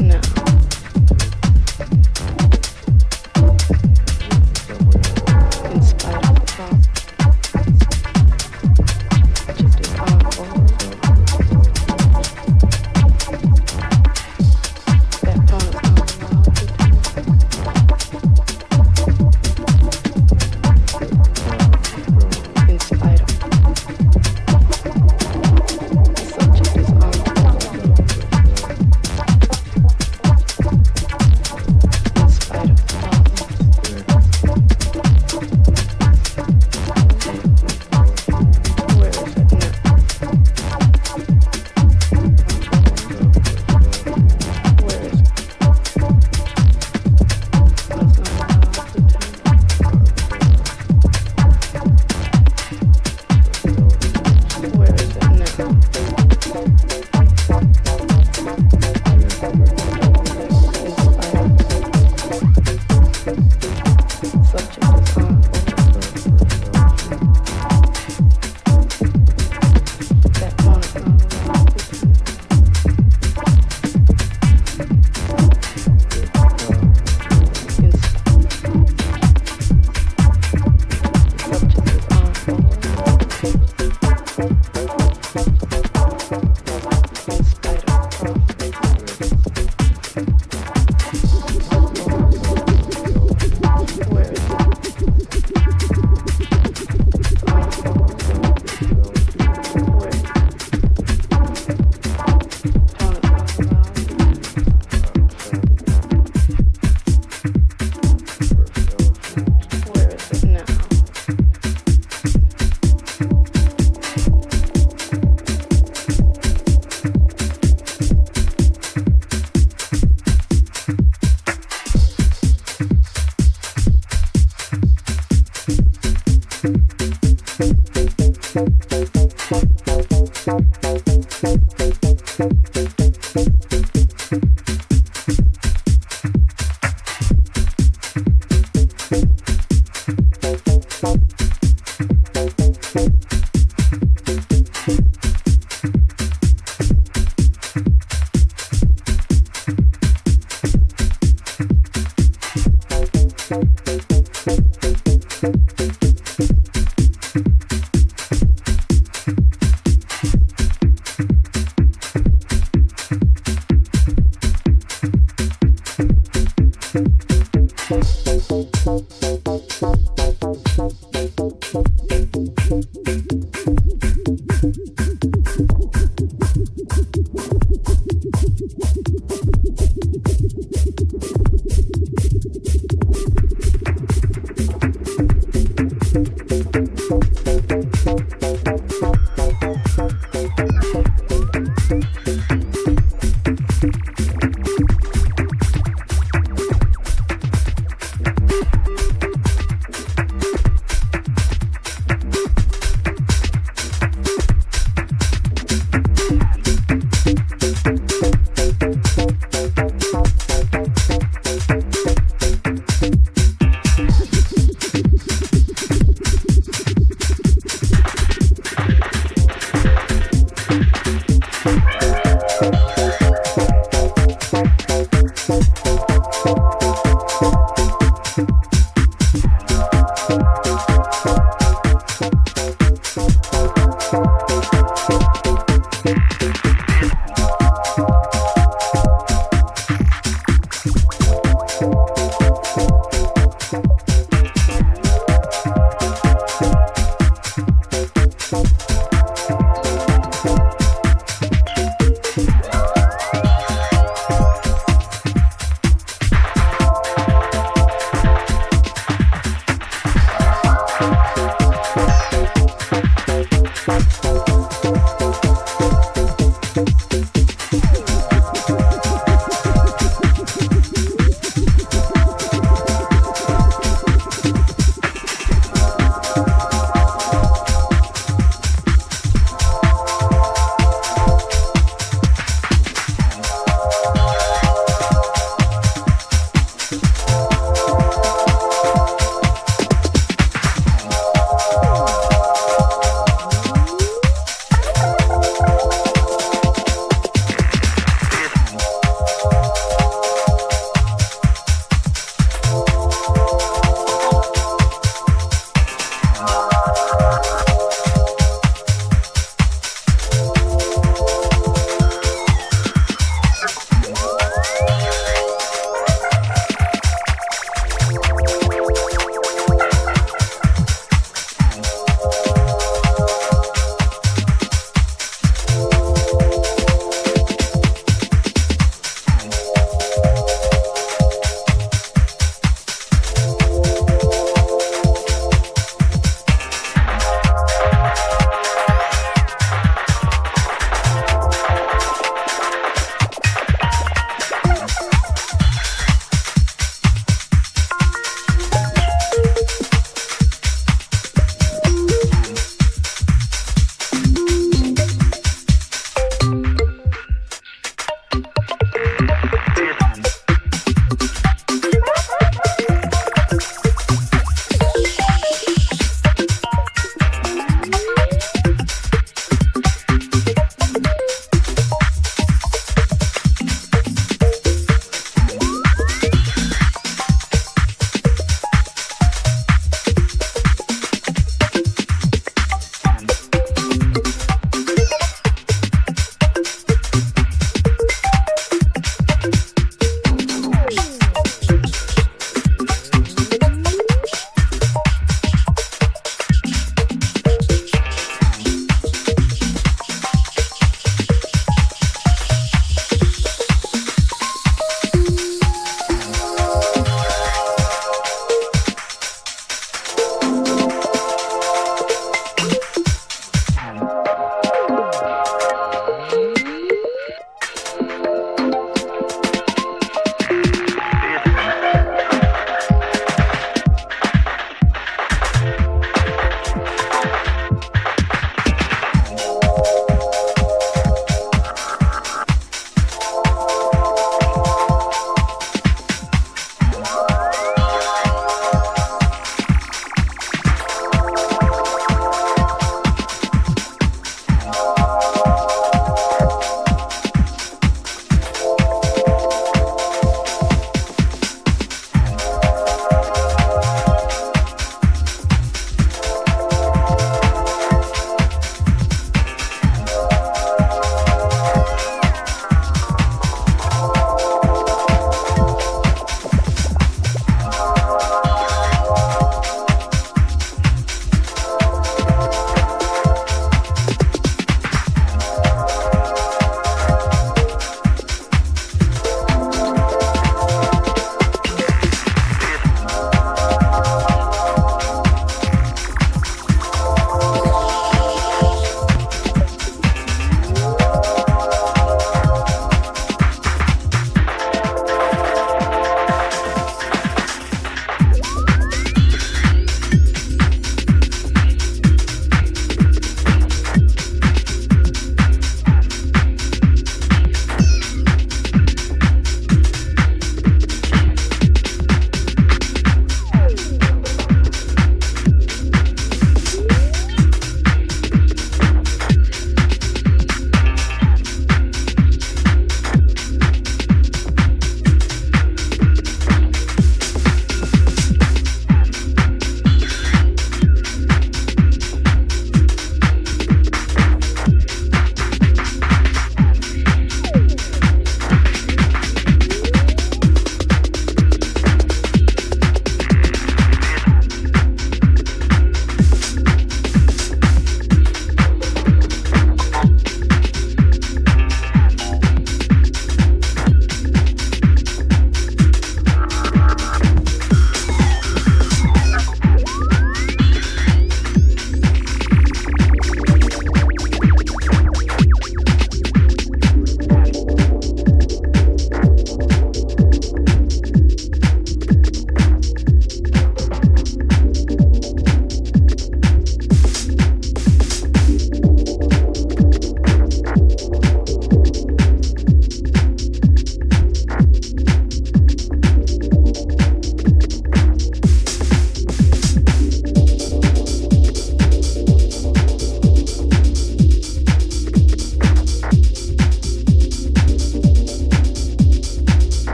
No.